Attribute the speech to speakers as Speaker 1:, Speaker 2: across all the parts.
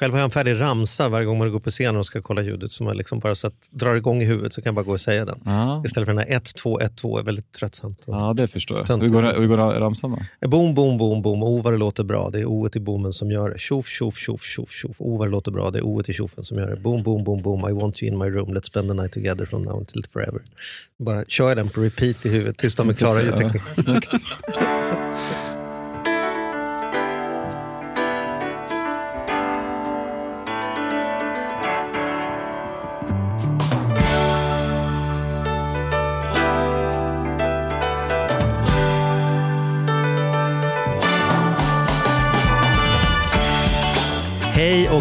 Speaker 1: Själv har jag en färdig ramsa varje gång man går på scenen och ska kolla ljudet som jag liksom bara så att drar igång i huvudet så kan jag bara gå och säga den.
Speaker 2: Ja.
Speaker 1: Istället för den här 1, 2, 1, 2 är väldigt tröttsamt.
Speaker 2: Ja, det förstår jag. Hur går, hur går ramsan då?
Speaker 1: Boom, boom, boom, boom. O vad det låter bra. Det är o i bommen som gör det. Tjoff, tjoff, tjoff, tjoff, tjoff. O vad det låter bra. Det är o i tjoffen som gör det. Boom, boom, boom, boom. I want you in my room. Let's spend the night together from now until forever. Bara kör jag den på repeat i huvudet tills de är klara ljudtekniskt.
Speaker 2: Snyggt.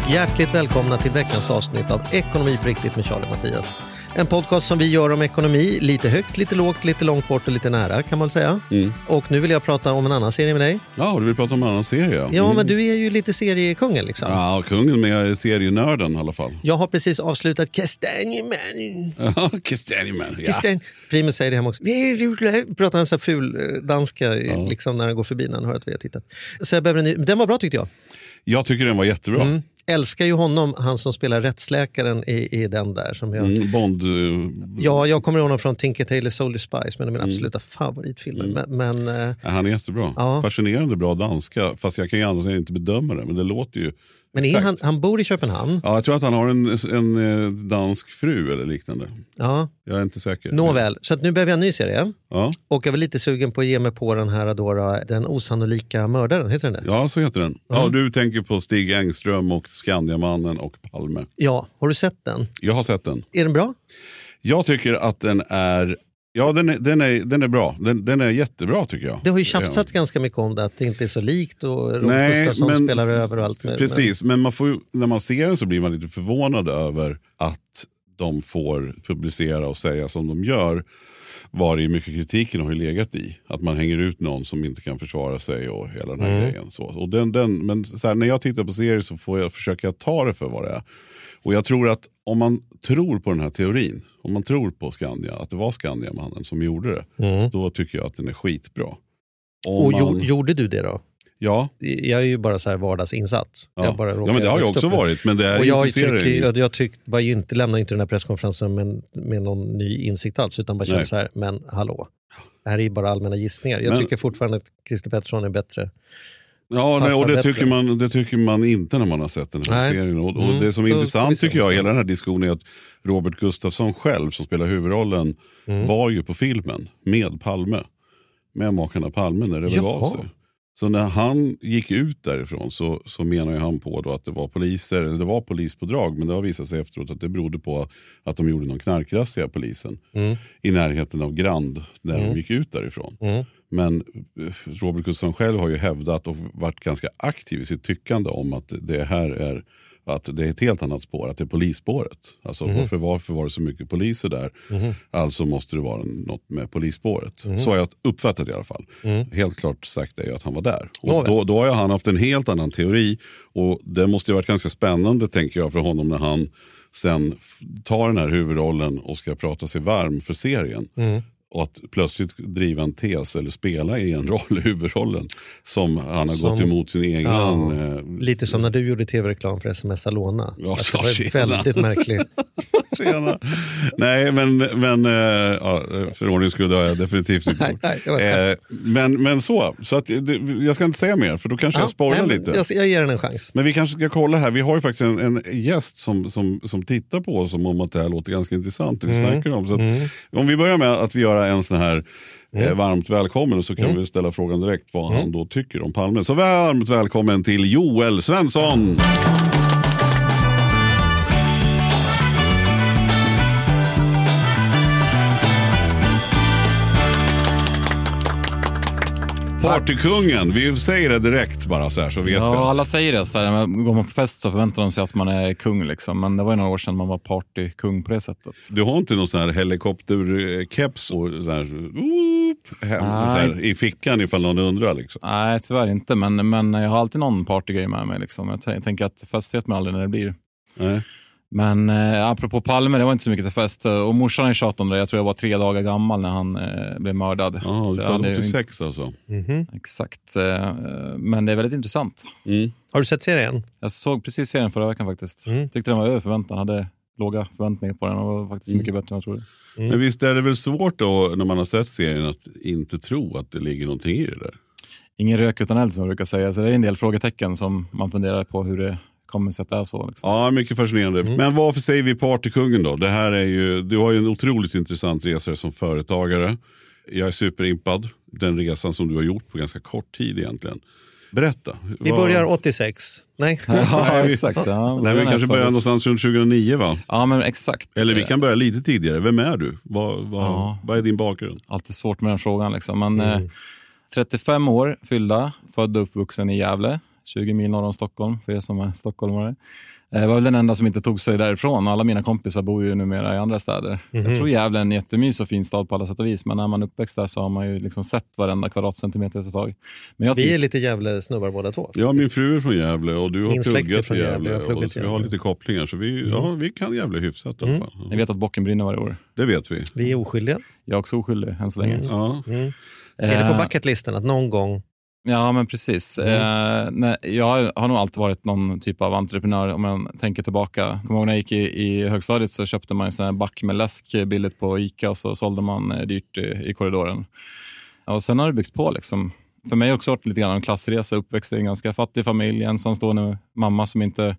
Speaker 1: hjärtligt välkomna till veckans avsnitt av Ekonomi på riktigt med Charlie och Mattias. En podcast som vi gör om ekonomi, lite högt, lite lågt, lite långt bort och lite nära kan man säga. Och nu vill jag prata om en annan serie med dig.
Speaker 3: Ja, du vill prata om en annan serie?
Speaker 1: Ja, men du är ju lite seriekungen liksom.
Speaker 3: Ja, kungen med serienörden i alla fall.
Speaker 1: Jag har precis avslutat Kastanjeman.
Speaker 3: Ja, Kastanjeman. Ja.
Speaker 1: Kastan... Primus säger det hemma också. Pratar en sån här ful eh, danska i- liksom, när han går förbi när han hör att vi har tittat. Så jag behöver en ny... Den var bra tyckte jag.
Speaker 3: Jag tycker den var jättebra.
Speaker 1: Mm. Älskar ju honom, han som spelar rättsläkaren i, i den där. Som jag...
Speaker 3: Mm, Bond... eh,
Speaker 1: Ja, jag kommer ihåg honom från Tinker Tailor Soldier Spice, men det är
Speaker 3: Mm.
Speaker 1: mina absoluta favoritfilmer. Men, men eh,
Speaker 3: Han är jättebra.
Speaker 1: Ja.
Speaker 3: Fascinerande bra danska. Fast jag kan ju sidan inte bedöma det. Men det låter ju...
Speaker 1: men är han, han bor i Köpenhamn.
Speaker 3: Ja, jag tror att han har en, en eh, dansk fru eller liknande.
Speaker 1: Ja.
Speaker 3: Jag är inte säker.
Speaker 1: Nåväl, så att nu behöver jag en ny serie.
Speaker 3: Ja,
Speaker 1: Och jag var lite sugen på att ge mig på den här då, då, Den osannolika mördaren, heter den det?
Speaker 3: ja, så heter den. Ja, du tänker på Stig Engström och Skandiamannen och Palme.
Speaker 1: Ja, har du sett den?
Speaker 3: Jag har sett den.
Speaker 1: Är den bra?
Speaker 3: Jag tycker att den är... Ja, den är, den är, den är bra. Den, den är jättebra tycker jag.
Speaker 1: Det har ju tjafsats ganska mycket om det, att det inte är så likt och Rolf
Speaker 3: Nej,
Speaker 1: Gustafsson
Speaker 3: men-
Speaker 1: spelar över och allt.
Speaker 3: Precis, men man får, när man ser den så blir man lite förvånad över att de får publicera och säga som de gör. Var i mycket kritiken har ju legat i. Att man hänger ut någon som inte kan försvara sig och hela den här
Speaker 1: Mm.
Speaker 3: grejen. Så. Och den, den, men så här, när jag tittar på serier så får jag försöka ta det för vad det är. Och jag tror att om man tror på den här teorin, om man tror på Skandia, att det var Skandiamannen som gjorde det,
Speaker 1: Mm.
Speaker 3: då tycker jag att den är skitbra. Om
Speaker 1: Och
Speaker 3: man,
Speaker 1: gjo- gjorde du det då?
Speaker 3: Ja,
Speaker 1: Jag är ju bara så här vardagsinsatt.
Speaker 3: ja.
Speaker 1: Jag bara
Speaker 3: ja, men det har jag också
Speaker 1: upp
Speaker 3: varit. Men det är
Speaker 1: Och jag,
Speaker 3: inte serier.
Speaker 1: tycker, jag, jag tyck, var ju inte, lämnade inte den här presskonferensen med, med någon ny insikt alls, utan bara kände så här, men hallå, det här är ju bara allmänna gissningar. Jag
Speaker 3: Men-
Speaker 1: tycker fortfarande att Christer Pettersson är bättre.
Speaker 3: Ja, nej, och det
Speaker 1: bättre.
Speaker 3: tycker, man, det tycker man inte när man har sett den här
Speaker 1: Nej.
Speaker 3: serien. Och, och
Speaker 1: Mm,
Speaker 3: Det som är intressant tycker jag hela den här diskussionen är att Robert Gustafsson själv som spelar huvudrollen
Speaker 1: Mm.
Speaker 3: var ju på filmen med Palme. Med makarna Palme när det begav sig. Så när han gick ut därifrån så, så menar han på då att det var poliser, eller det var polispådrag, men det har visat sig efteråt att det berodde på att de gjorde någon knarkrazzia polisen
Speaker 1: Mm.
Speaker 3: i närheten av Grand när
Speaker 1: Mm.
Speaker 3: de gick ut därifrån.
Speaker 1: Mm.
Speaker 3: Men eh, Robert Gustafsson själv har ju hävdat och varit ganska aktiv i sitt tyckande om att det här är att det är ett helt annat spår, att det är polisspåret. Alltså
Speaker 1: Mhm.
Speaker 3: varför, varför var det så mycket poliser där?
Speaker 1: Mhm.
Speaker 3: Alltså måste det vara något med polisspåret. Så har jag uppfattat i alla fall.
Speaker 1: Mm.
Speaker 3: Helt klart sagt är ju att han var där. Och då, då har ju han haft en helt annan teori. Och det måste ju varit ganska spännande tänker jag för honom när han sen tar den här huvudrollen och ska prata sig varm för serien.
Speaker 1: Mm.
Speaker 3: Och att plötsligt driva en tes eller spela i en roll, huvudrollen, som han har
Speaker 1: Som-
Speaker 3: gått emot sin egen...
Speaker 1: Ja.
Speaker 3: eh,
Speaker 1: Lite som när du gjorde tv-reklam för sms Alona.
Speaker 3: Ja,
Speaker 1: Att det var
Speaker 3: tjena.
Speaker 1: väldigt märkligt.
Speaker 3: Tjena. Nej, men, men eh, ja, för ordningens skull det har jag definitivt inte
Speaker 1: Nej,
Speaker 3: gjort.
Speaker 1: nej,
Speaker 3: Eh, men, men så, så att, jag ska inte säga mer för då kanske jag spoilar lite.
Speaker 1: Jag, jag ger den en chans.
Speaker 3: Men vi kanske ska kolla här, vi har ju faktiskt en, en gäst som, som, som tittar på oss som om att det här låter ganska intressant. Det vi
Speaker 1: Mm.
Speaker 3: om. Så att, Om vi börjar med att vi gör en sån här eh, varmt välkommen och så kan vi ställa frågan direkt vad han då tycker om Palme. Så varmt välkommen till Joel Svensson! Partykungen, vi säger det direkt bara så här så vet vi.
Speaker 2: Ja, alla säger det. Så här, går man på fest så förväntar de sig att man är kung. Liksom. Men det var ju några år sedan man var partykung på det sättet.
Speaker 3: Du har inte någon sån här helikopterkeps och så här, oop, hem, så här, i fickan ifall någon undrar liksom.
Speaker 2: Nej, tyvärr inte. Men, men jag har alltid någon partygrej med mig. Liksom. Jag, jag tänker att fest vet man aldrig när det blir.
Speaker 3: Nej.
Speaker 2: Men eh, apropå Palme, det var inte så mycket till fest. Och morsan har tjatat om det. Jag tror jag var tre dagar gammal när han eh, blev mördad.
Speaker 3: Ja, du född
Speaker 2: hade ju
Speaker 3: 86 alltså.
Speaker 1: Mhm.
Speaker 2: Exakt. Eh, men det är väldigt intressant.
Speaker 3: Mm.
Speaker 1: Har du sett serien?
Speaker 2: Jag såg precis serien förra veckan faktiskt.
Speaker 1: Mm.
Speaker 2: Tyckte den var över förväntan. Hade låga förväntningar på den och var faktiskt
Speaker 3: Mm.
Speaker 2: mycket bättre än jag trodde.
Speaker 3: Men visst är det väl svårt då när man har sett serien att inte tro att det ligger någonting i det där?
Speaker 2: Ingen rök utan eld som jag brukar säga. Så det är en del frågetecken som man funderar på hur det kommer sig att det är så. Liksom.
Speaker 3: Ja, mycket fascinerande. Men varför säger vi partykungen då? Det här är ju, du har ju en otroligt intressant resa som företagare. Jag är superimpad. Den resan som du har gjort på ganska kort tid egentligen. Berätta.
Speaker 1: Vi
Speaker 3: Vad-
Speaker 1: börjar 86. Nej.
Speaker 2: Ja, exakt. Ja,
Speaker 3: Nej, vi kanske börjar någonstans runt 2009 va?
Speaker 2: Ja, men exakt.
Speaker 3: Eller vi kan börja lite tidigare. Vem är du? Vad, vad,
Speaker 2: Ja.
Speaker 3: vad är din bakgrund?
Speaker 2: Alltid svårt med den frågan. Liksom. Men,
Speaker 1: Mm.
Speaker 2: eh, 35 år fyllda, född och uppvuxen i Gävle, 20 mil norr om Stockholm, för er som är stockholmare. Jag var väl den enda som inte tog sig därifrån. Alla mina kompisar bor ju numera i andra städer. Jag tror Gävle är en jättemys och fin stad på alla sätt och vis, men när man är uppväxt där så har man ju liksom sett varenda kvadratcentimeter ett tag. Men jag
Speaker 1: Vi är lite jävla snubbar båda två.
Speaker 3: Ja, min fru är från Gävle och du har
Speaker 1: Min
Speaker 3: pluggat i
Speaker 1: från Gävle,
Speaker 3: och vi har lite kopplingar. Så vi, ja, vi kan Gävle hyfsat i alla fall.
Speaker 2: Ni vet att bocken brinner varje år.
Speaker 3: Det vet vi.
Speaker 1: Vi är oskyldiga.
Speaker 2: Jag är också oskyldig än så länge.
Speaker 1: Mm.
Speaker 3: Ja.
Speaker 1: Mm. Är det på
Speaker 2: Eh,
Speaker 1: bucketlisten att någon gång...
Speaker 2: Ja, men precis. Eh, nej, jag har nog alltid varit någon typ av entreprenör om jag tänker tillbaka. Kommer ihåg när jag gick i, i högstadiet så köpte man en back med läsk billigt på Ica och så sålde man eh, dyrt i, i korridoren. Och sen har det byggt på. Liksom. För mig har det också varit lite grann en klassresa. Uppväxt i en ganska fattig familj, ensamstående mamma som inte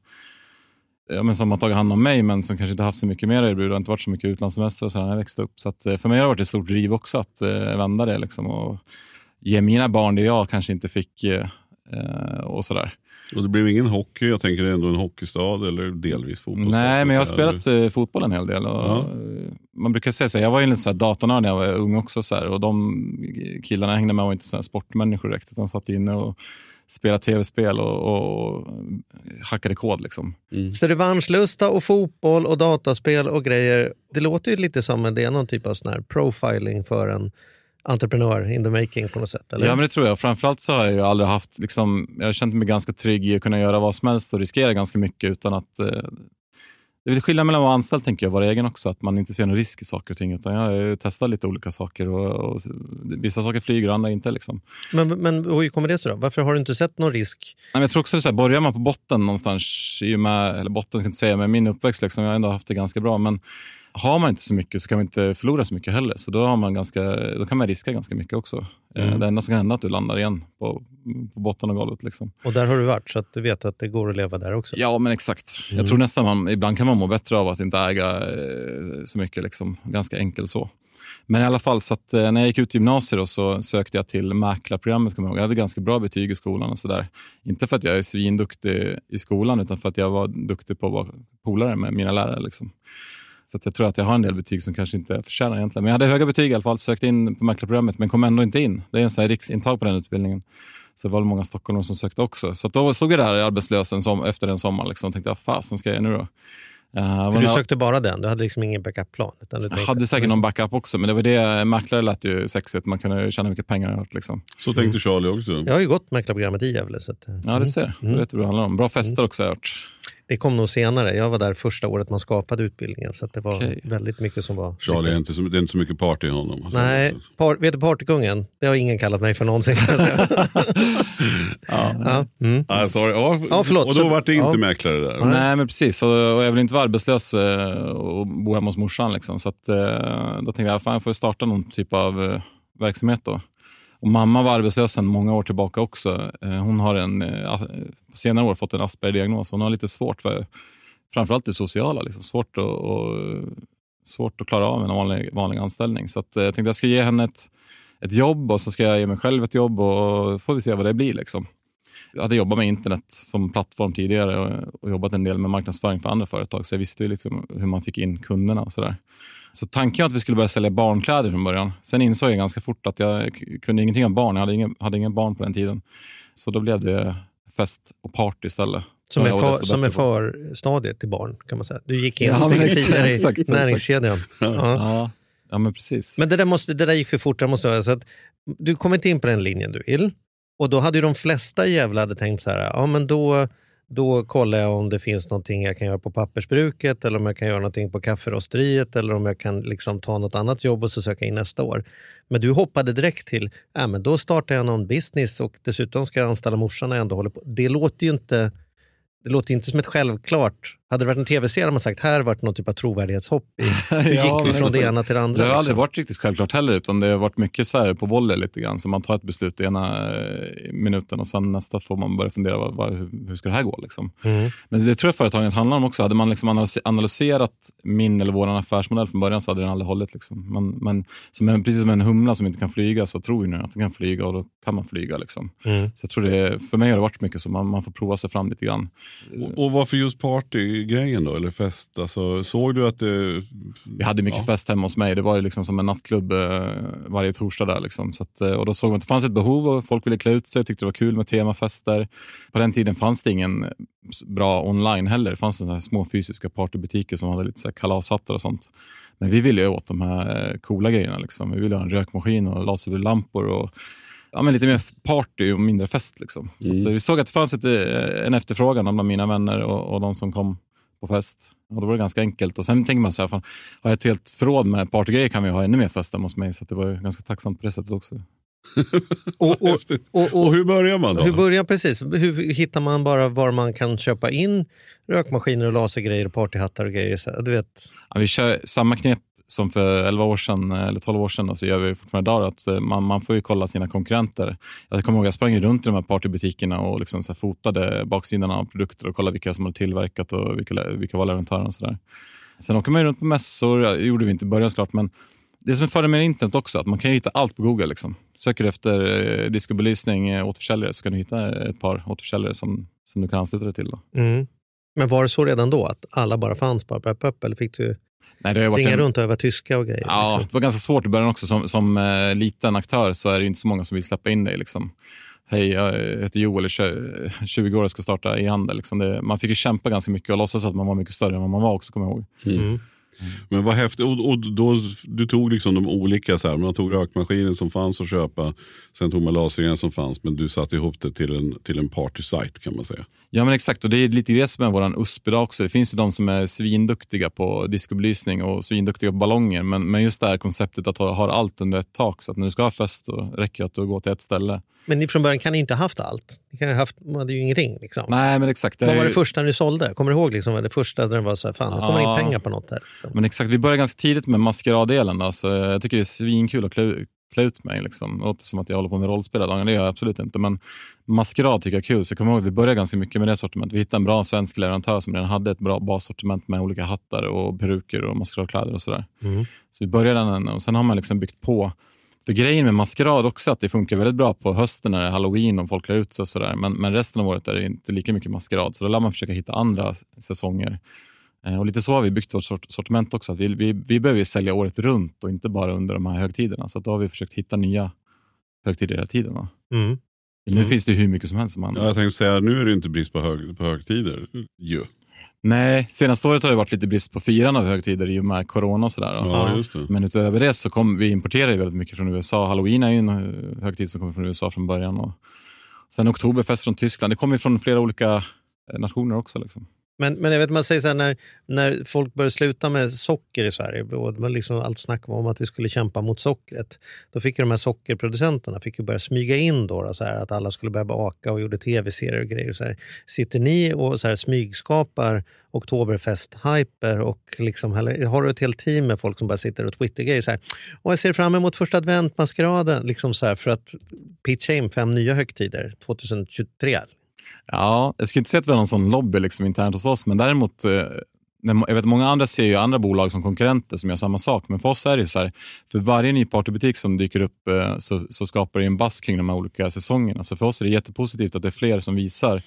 Speaker 2: ja, men som har tagit hand om mig men som kanske inte haft så mycket mer att erbjuda. Inte varit så mycket utlandssemester och så där när jag växte upp. Så att, eh, för mig har det varit ett stort driv också att eh, vända det liksom, och ge mina barn det jag kanske inte fick. Eh, eh, och sådär.
Speaker 3: Och det blev ingen hockey. Jag tänker det är ändå en hockeystad eller delvis fotbollsstad.
Speaker 2: Nej, men jag har spelat eh, fotboll en hel del. Och,
Speaker 3: Ja.
Speaker 2: Man brukar säga så här, jag var ju lite så här datornörd när jag var ung också. Så här, och de killarna jag hängde med var inte så sportmänniskor direkt. Utan satt inne och spelade tv-spel och, och hackade kod. Liksom.
Speaker 1: Så revanschlusta och fotboll och dataspel och grejer. Det låter ju lite som att det är någon typ av sån här profiling för en entreprenör in the making på något sätt. Eller?
Speaker 2: Ja, men det tror jag. Framförallt så har jag ju aldrig haft, liksom, jag har känt mig ganska trygg i att kunna göra vad som helst och riskera ganska mycket utan att eh, det är lite skillnad mellan att vara anställd tänker jag, vara egen också, att man inte ser någon risk i saker och ting. Utan jag har testat lite olika saker och, och vissa saker flyger och andra inte. Liksom.
Speaker 1: Men, men hur kommer det sig då? Varför har du inte sett någon risk?
Speaker 2: Nej, jag tror också att så här, börjar man på botten någonstans, i och med, eller botten ska jag inte säga, men min uppväxt, liksom, jag har ändå haft det ganska bra. Men har man inte så mycket så kan man inte förlora så mycket heller. Så då, har man ganska, då kan man riska ganska mycket också. Eh, Det enda som kan hända är att du landar igen på, på botten av golvet. Liksom.
Speaker 1: Och där har du varit, så att du vet att det går att leva där också.
Speaker 2: Ja, men exakt. Jag tror nästan man, ibland kan man må bättre av att inte äga eh, så mycket. Liksom. Ganska enkelt så. Men i alla fall, så att, eh, när jag gick ut gymnasiet så sökte jag till mäklarprogrammet. Kommer jag, ihåg. jag hade ganska bra betyg i skolan. och så där. Inte för att jag är svinduktig i skolan, utan för att jag var duktig på att vara polare med mina lärare. Liksom. Så att jag tror att jag har en del betyg som kanske inte förtjänar egentligen. Men jag hade höga betyg i alla fall, sökte in på mäklarprogrammet, men kom ändå inte in. Det är en sån här riksintag på den utbildningen. Så det var många stockholmare som sökte också. Så att då stod jag där arbetslös en som, efter en sommar liksom, och tänkte, vad fasen ska jag göra nu då? Uh,
Speaker 1: För du sökte bara den, du hade liksom ingen backup-plan.
Speaker 2: jag hade säkert någon backup också, men det var det, mäklare lät ju sexigt. Man kunde tjäna mycket pengar. Liksom.
Speaker 3: Så tänkte Charlie också.
Speaker 1: Jag har ju gått mäklarprogrammet i Gävle. Så att,
Speaker 2: Ja, du ser. Du vet vad det handlar om. Bra fester också har jag hört.
Speaker 1: Det kom nog senare. Jag var där första året man skapade utbildningen. Så att det var
Speaker 2: Okej.
Speaker 1: väldigt mycket som var...
Speaker 3: Charlie är inte så, det är inte så mycket party i honom. alltså.
Speaker 1: Nej, par, vet du partykungen? Det har ingen kallat mig för någonsin. säga. ja. Mm.
Speaker 3: Ah, sorry. Ja,
Speaker 1: Ja, förlåt.
Speaker 3: Och då
Speaker 1: Så-
Speaker 3: var det inte
Speaker 1: ja.
Speaker 3: mäklare där.
Speaker 2: Nej, men precis. Och, och jag vill inte vara arbetslös eh, och bo hemma hos morsan. Liksom. Så att, eh, då tänkte jag fan, jag får starta någon typ av eh, verksamhet. Då. Och mamma var arbetslös sedan många år tillbaka också. Eh, hon har en, eh, på senare år fått en Asperger-diagnos. Hon har lite svårt för framförallt det sociala. Liksom. Svårt, att, och, svårt att klara av en vanlig, vanlig anställning. Så att, eh, jag tänkte jag ska ge henne ett, ett jobb och så ska jag ge mig själv ett jobb och får vi se vad det blir. Liksom. Jag hade jobbat med internet som plattform tidigare och, och jobbat en del med marknadsföring för andra företag, så jag visste ju liksom hur man fick in kunderna och sådär. Så tanken var att vi skulle börja sälja barnkläder från början. Sen insåg jag ganska fort att jag kunde ingenting om barn. Jag hade inga, hade inga barn på den tiden. Så då blev det fest och party istället.
Speaker 1: Som är,
Speaker 2: jag
Speaker 1: för, som är förstadiet till barn, kan man säga. Du gick in
Speaker 2: Ja,
Speaker 1: steget tidigare i näringskedjan. Ja.
Speaker 2: Ja, ja, men precis.
Speaker 1: Men det där, måste, det där gick för fort. Jag måste säga. Så att du kom inte in på den linjen du vill. Och då hade ju de flesta jävlar hade tänkt så här, ja men då, då kollar jag om det finns någonting jag kan göra på pappersbruket eller om jag kan göra någonting på kafferosteriet eller om jag kan liksom ta något annat jobb och så söka in nästa år. Men du hoppade direkt till, ja men då startar jag någon business och dessutom ska jag anställa morsan när jag ändå håller på. Det låter ju inte, det låter ju inte som ett självklart. Hade det varit en tv-serie hade man sagt, här har varit någon typ av trovärdighetshopp. I, hur
Speaker 2: Ja,
Speaker 1: gick vi från det
Speaker 2: exakt.
Speaker 1: ena till det andra?
Speaker 2: Det har aldrig
Speaker 1: liksom?
Speaker 2: varit riktigt självklart heller, utan det har varit mycket så här på volley lite grann. Så man tar ett beslut i ena eh, minuten och sen nästa får man börja fundera, vad, vad, hur, ska det här gå? Liksom.
Speaker 1: Mm.
Speaker 2: Men det tror jag företaget handlar om också. Hade man liksom analys- analyserat min eller vår affärsmodell från början så hade den aldrig hållit. Liksom. Men, men som en, precis som en humla som inte kan flyga så tror vi nu att den kan flyga och då kan man flyga. Liksom.
Speaker 1: Mm.
Speaker 2: Så jag tror det, för mig har det varit mycket så. Man, man får prova sig fram lite grann.
Speaker 3: Och, och varför just partygrejen då? Eller fest? Alltså, såg du att det...
Speaker 2: Vi hade mycket
Speaker 3: Ja.
Speaker 2: fest hemma hos mig. Det var ju liksom som en nattklubb eh, varje torsdag. där. Liksom. Så att, eh, och då såg man att det fanns ett behov och folk ville klä ut sig. tyckte det var kul med temafester. På den tiden fanns det ingen bra online heller. Det fanns såna här små fysiska partybutiker som hade lite så här kalashattar och sånt. Men vi ville ju åt de här eh, coola grejerna. Liksom. Vi ville ha en rökmaskin och laserlampor och ja, men lite mer party och mindre fest. Liksom. Så
Speaker 3: Mm.
Speaker 2: vi såg att det fanns ett, en efterfrågan bland mina vänner och, och de som kom på fest. Och då var det ganska enkelt. Och Sen tänker man så här, fan, har jag ett helt förråd med partygrejer kan vi ha ännu mer fest hemma hos mig. Så det var ju ganska tacksamt på det sättet också.
Speaker 1: Och, och, och, Och
Speaker 3: hur börjar man då?
Speaker 1: Hur börjar precis? Hur hittar man bara var man kan köpa in rökmaskiner och lasergrejer och partyhattar och grejer? Så, du vet.
Speaker 2: Ja, vi kör samma knep som för 11 år sedan, eh, eller 12 år sedan, och så gör vi fortfarande idag. Att eh, man, man får ju kolla sina konkurrenter. Jag kommer ihåg jag sprang runt i de här partybutikerna och liksom så här fotade baksidan av produkter och kollade vilka som hade tillverkat och vilka, vilka var leverantörerna och sådär. Sen åker man ju runt på mässor, Ja, det gjorde vi inte i början såklart, men det som är fördelen med internet också, att man kan hitta allt på Google. Liksom. Söker du efter eh, diskobelysning, eh, återförsäljare, så kan du hitta eh, ett par återförsäljare som, som du kan ansluta dig till. Då. Mm.
Speaker 1: Men var det så redan då, att alla bara fanns på App eller fick du
Speaker 2: Nej, det har varit
Speaker 1: ringa
Speaker 2: en-
Speaker 1: runt och öva tyska och grejer?
Speaker 2: Ja,
Speaker 1: liksom?
Speaker 2: det var ganska svårt i början också. Som, som eh, liten aktör så är det inte så många som vill släppa in dig. Liksom. Hej, jag heter Joel, är tjo- 20 år och ska starta e-handel. Liksom man fick ju kämpa ganska mycket och låtsas att man var mycket större än vad man var också, kommer jag ihåg.
Speaker 1: Mm. Mm.
Speaker 3: Men vad häftigt. Och, och då, du tog liksom de olika, så här, man tog rökmaskinen som fanns att köpa, sen tog man lasringen som fanns, men du satte ihop det till en, till en party-site kan man säga.
Speaker 2: Ja, men exakt. Och det är lite det som är vår USP idag också. Det finns ju de som är svinduktiga på diskobelysning och svinduktiga på ballonger. Men, men just det här konceptet att ha ha allt under ett tak. Så att när du ska ha fest så räcker det att du går till ett ställe.
Speaker 1: Men ni från början kan ni inte ha haft allt. Ni kan ha haft, hade ju ingenting. Liksom.
Speaker 2: Nej, men exakt.
Speaker 1: Vad var det första ni sålde? Kommer du ihåg liksom, det första där det var så här, fan, det kommer
Speaker 2: Ja.
Speaker 1: in pengar på något här. Liksom.
Speaker 2: Men exakt, vi började ganska tidigt med maskeraddelen. Då, så jag tycker det är svinkul att klä, klä ut mig. Liksom. Det låter som att jag håller på med rollspel det gör jag absolut inte. Men maskerad tycker jag är kul, så jag kommer ihåg att vi började ganska mycket med det sortimentet. Vi hittade en bra svensk leverantör som redan hade ett bra bassortiment med olika hattar och peruker och maskeradkläder och sådär.
Speaker 1: Mm.
Speaker 2: Så vi började den och sen har man liksom byggt på. För grejen med maskerad också att det funkar väldigt bra på hösten när det är halloween och folk klär ut sig och sådär. Men, men resten av året är det inte lika mycket maskerad. Så då lär man försöka hitta andra säsonger. Eh, Och lite så har vi byggt vårt sort- sortiment också. Att vi, vi, vi behöver ju sälja året runt och inte bara under de här högtiderna. Så att då har vi försökt hitta nya högtider hela tiden. va.
Speaker 1: Mm.
Speaker 2: Nu finns det hur mycket som helst. som Man...
Speaker 3: Ja, jag tänkte säga, nu är det inte brist på, hög, på högtider. Ju.
Speaker 2: Nej, senaste året har det varit lite brist på firande av högtider i och med corona och sådär.
Speaker 3: Ja, just det.
Speaker 2: Men utöver det så kom, vi importerar ju väldigt mycket från USA. Halloween är ju en högtid som kommer från USA från början. Och sen Oktoberfest från Tyskland. Det kommer från flera olika eh, nationer också. Liksom.
Speaker 1: Men, men jag vet, man säger så här, när, när folk började sluta med socker i Sverige, och liksom allt snack om att vi skulle kämpa mot sockret, då fick ju de här sockerproducenterna fick ju börja smyga in då, då så här, att alla skulle börja baka och gjorde tv-serier och grejer. Så här. Sitter ni och så här, smygskapar Oktoberfest-hyper och liksom, har du ett helt team med folk som bara sitter och twittergrejer så här, och jag ser fram emot första adventmaskeraden, liksom så här, för att pitcha in fem nya högtider 2023.
Speaker 2: Ja, jag skulle inte säga att vi har någon sån lobby liksom internt hos oss, men däremot eh, jag vet många andra ser ju andra bolag som konkurrenter som gör samma sak, men för oss är det så här, för varje ny partybutik som dyker upp eh, så, så skapar det en buzz kring de här olika säsongerna. Så för oss är det jättepositivt att det är fler som visar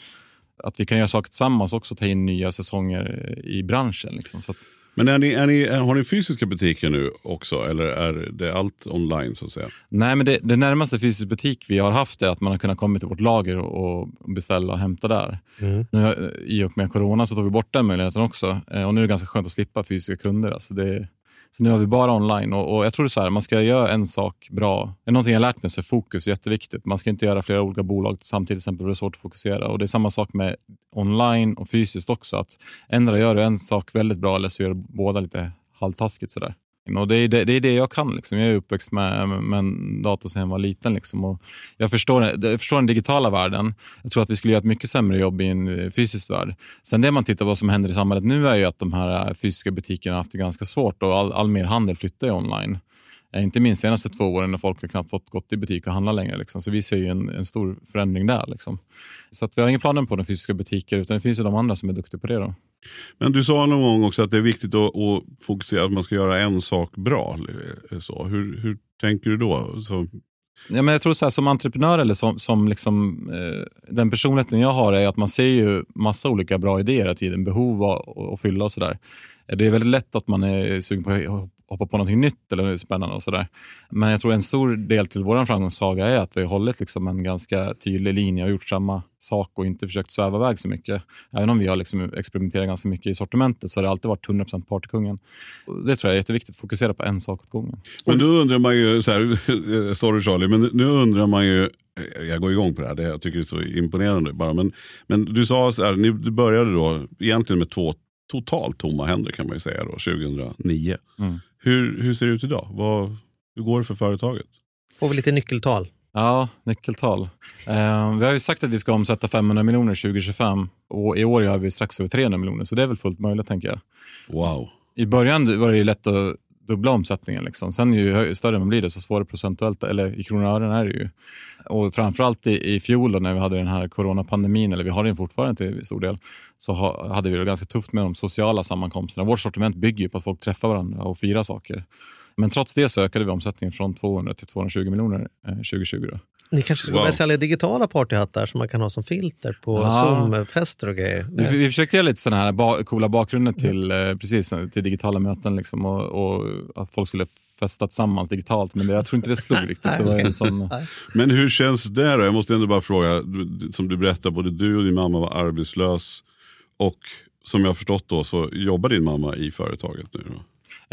Speaker 2: att vi kan göra saker tillsammans och också ta in nya säsonger eh, i branschen. Liksom. Så att,
Speaker 3: men är ni, är ni, har ni fysiska butiker nu också eller är det allt online så att säga?
Speaker 2: Nej, men det, det närmaste fysisk butik vi har haft är att man har kunnat komma till vårt lager och, beställa och hämta där.
Speaker 1: Mm.
Speaker 2: Nu, eh, I och med corona så tog vi bort den möjligheten också. Eh, Och nu är det ganska skönt att slippa fysiska kunder. Alltså det, så nu har vi bara online. Och, och Jag tror det är så här, man ska göra en sak bra. Är någonting jag lärt mig så är fokus jätteviktigt. Man ska inte göra flera olika bolag samtidigt, till exempel, för det är svårt att fokusera. Och Det är samma sak med online och fysiskt också. Att Ändra gör du en sak väldigt bra eller så gör du båda lite halvtaskigt. Sådär. Liksom. Och det, är det, det är det jag kan. Liksom. Jag är uppväxt med, med en dator sedan jag var liten. Liksom. Och jag, förstår, jag förstår den digitala världen. Jag tror att vi skulle göra ett mycket sämre jobb i en eh, fysisk värld. Sen det man tittar på vad som händer i samhället nu är ju att de här eh, fysiska butikerna har haft det ganska svårt och all, all mer handel flyttar ju online. Eh, Inte minst de senaste två åren när folk har knappt fått gått i butik och handla längre. Liksom. Så vi ser ju en, en stor förändring där. Liksom. Så att vi har inga planer på de fysiska butiker utan det finns ju de andra som är duktiga på det. Då.
Speaker 3: Men du sa någon gång också att det är viktigt att, att fokusera, att man ska göra en sak bra. Så, hur, hur tänker du då? Så,
Speaker 2: Ja, men jag tror så här, som entreprenör eller som, som liksom, eh, den personligheten jag har är att man ser ju massa olika bra idéer hela tiden, behov att att fylla och sådär. Det är väldigt lätt att man är sugen på att hoppa på något nytt eller spännande och sådär. Men jag tror en stor del till vår framgångssaga är att vi har hållit liksom en ganska tydlig linje och gjort samma sak och inte försökt sväva iväg så mycket. Även om vi har liksom experimenterat ganska mycket i sortimentet så har det alltid varit 100% partykungen. Det tror jag är jätteviktigt, att fokusera på en sak åt gången.
Speaker 3: men då undrar man ju, så här, sorry Charlie, men nu undrar man ju, jag går igång på det här, det, jag tycker det är så imponerande bara. Men, men du sa så här, ni, du började då egentligen med två totalt tomma händer kan man ju säga då, 2009.
Speaker 2: Mm.
Speaker 3: Hur, hur ser det ut idag? Vad, hur går det för företaget?
Speaker 1: Får vi lite nyckeltal?
Speaker 2: Ja, nyckeltal. Eh, vi har ju sagt att vi ska omsätta 500 miljoner 2025 och i år gör vi strax över 300 miljoner, så det är väl fullt möjligt tänker jag.
Speaker 3: Wow.
Speaker 2: I början var det ju lätt att dubbla omsättningen. Liksom. Sen ju större man blir det, så svårare procentuellt, eller i kronor och ören är det ju. Och framförallt i, i fjol då, när vi hade den här coronapandemin, eller vi har den fortfarande till stor del, så ha, hade vi det ganska tufft med de sociala sammankomsterna. Vårt sortiment bygger ju på att folk träffar varandra och firar saker. Men trots det så ökade vi omsättningen från 200 till 220 miljoner eh, 2020. Då.
Speaker 1: Ni kanske skulle
Speaker 3: Wow.
Speaker 1: börja sälja digitala partyhattar som man kan ha som filter på
Speaker 2: Ja.
Speaker 1: Zoom-fester och grejer.
Speaker 2: Vi, vi försökte göra lite sådana här ba coola bakgrunder till, eh, precis, till digitala möten liksom, och, och att folk skulle festa tillsammans digitalt. Men det, jag tror inte det slog riktigt. Det var en sån,
Speaker 3: Men hur känns det då? Jag måste ändå bara fråga, som du berättade, både du och din mamma var arbetslös och som jag har förstått då så jobbar din mamma i företaget nu. Då.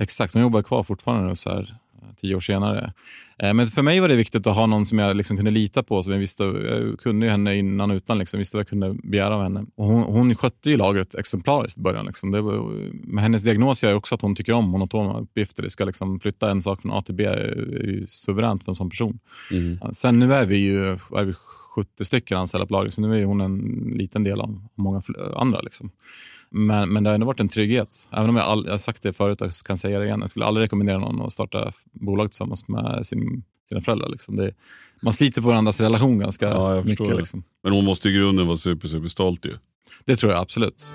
Speaker 2: Exakt, hon jobbar kvar fortfarande nu, så här, eh, tio år senare. Eh, Men för mig var det viktigt att ha någon som jag liksom kunde lita på. Som jag, visste, jag kunde ju henne innan och utan, liksom, visste vad jag kunde begära av henne. Och hon, hon skötte ju lagret exemplariskt i början. Liksom. Det var, med hennes diagnos gör också att hon tycker om monotona uppgifter. Det ska liksom flytta en sak från A till B är är ju suveränt för en sån person. Ja, Sen nu är vi ju är vi 70 stycken anställda på lagret, så nu är hon en liten del av många andra. Liksom. Men, men det har ändå varit en trygghet. Även om jag, all, jag har sagt det förut och kan säga det igen. Jag skulle aldrig rekommendera någon att starta bolag tillsammans med sin, sina föräldrar. Liksom. Det, man sliter på varandras relation ganska
Speaker 3: Ja,
Speaker 2: mycket. Liksom.
Speaker 3: Men hon måste i grunden vara super, super stolt ju.
Speaker 2: Det tror jag absolut.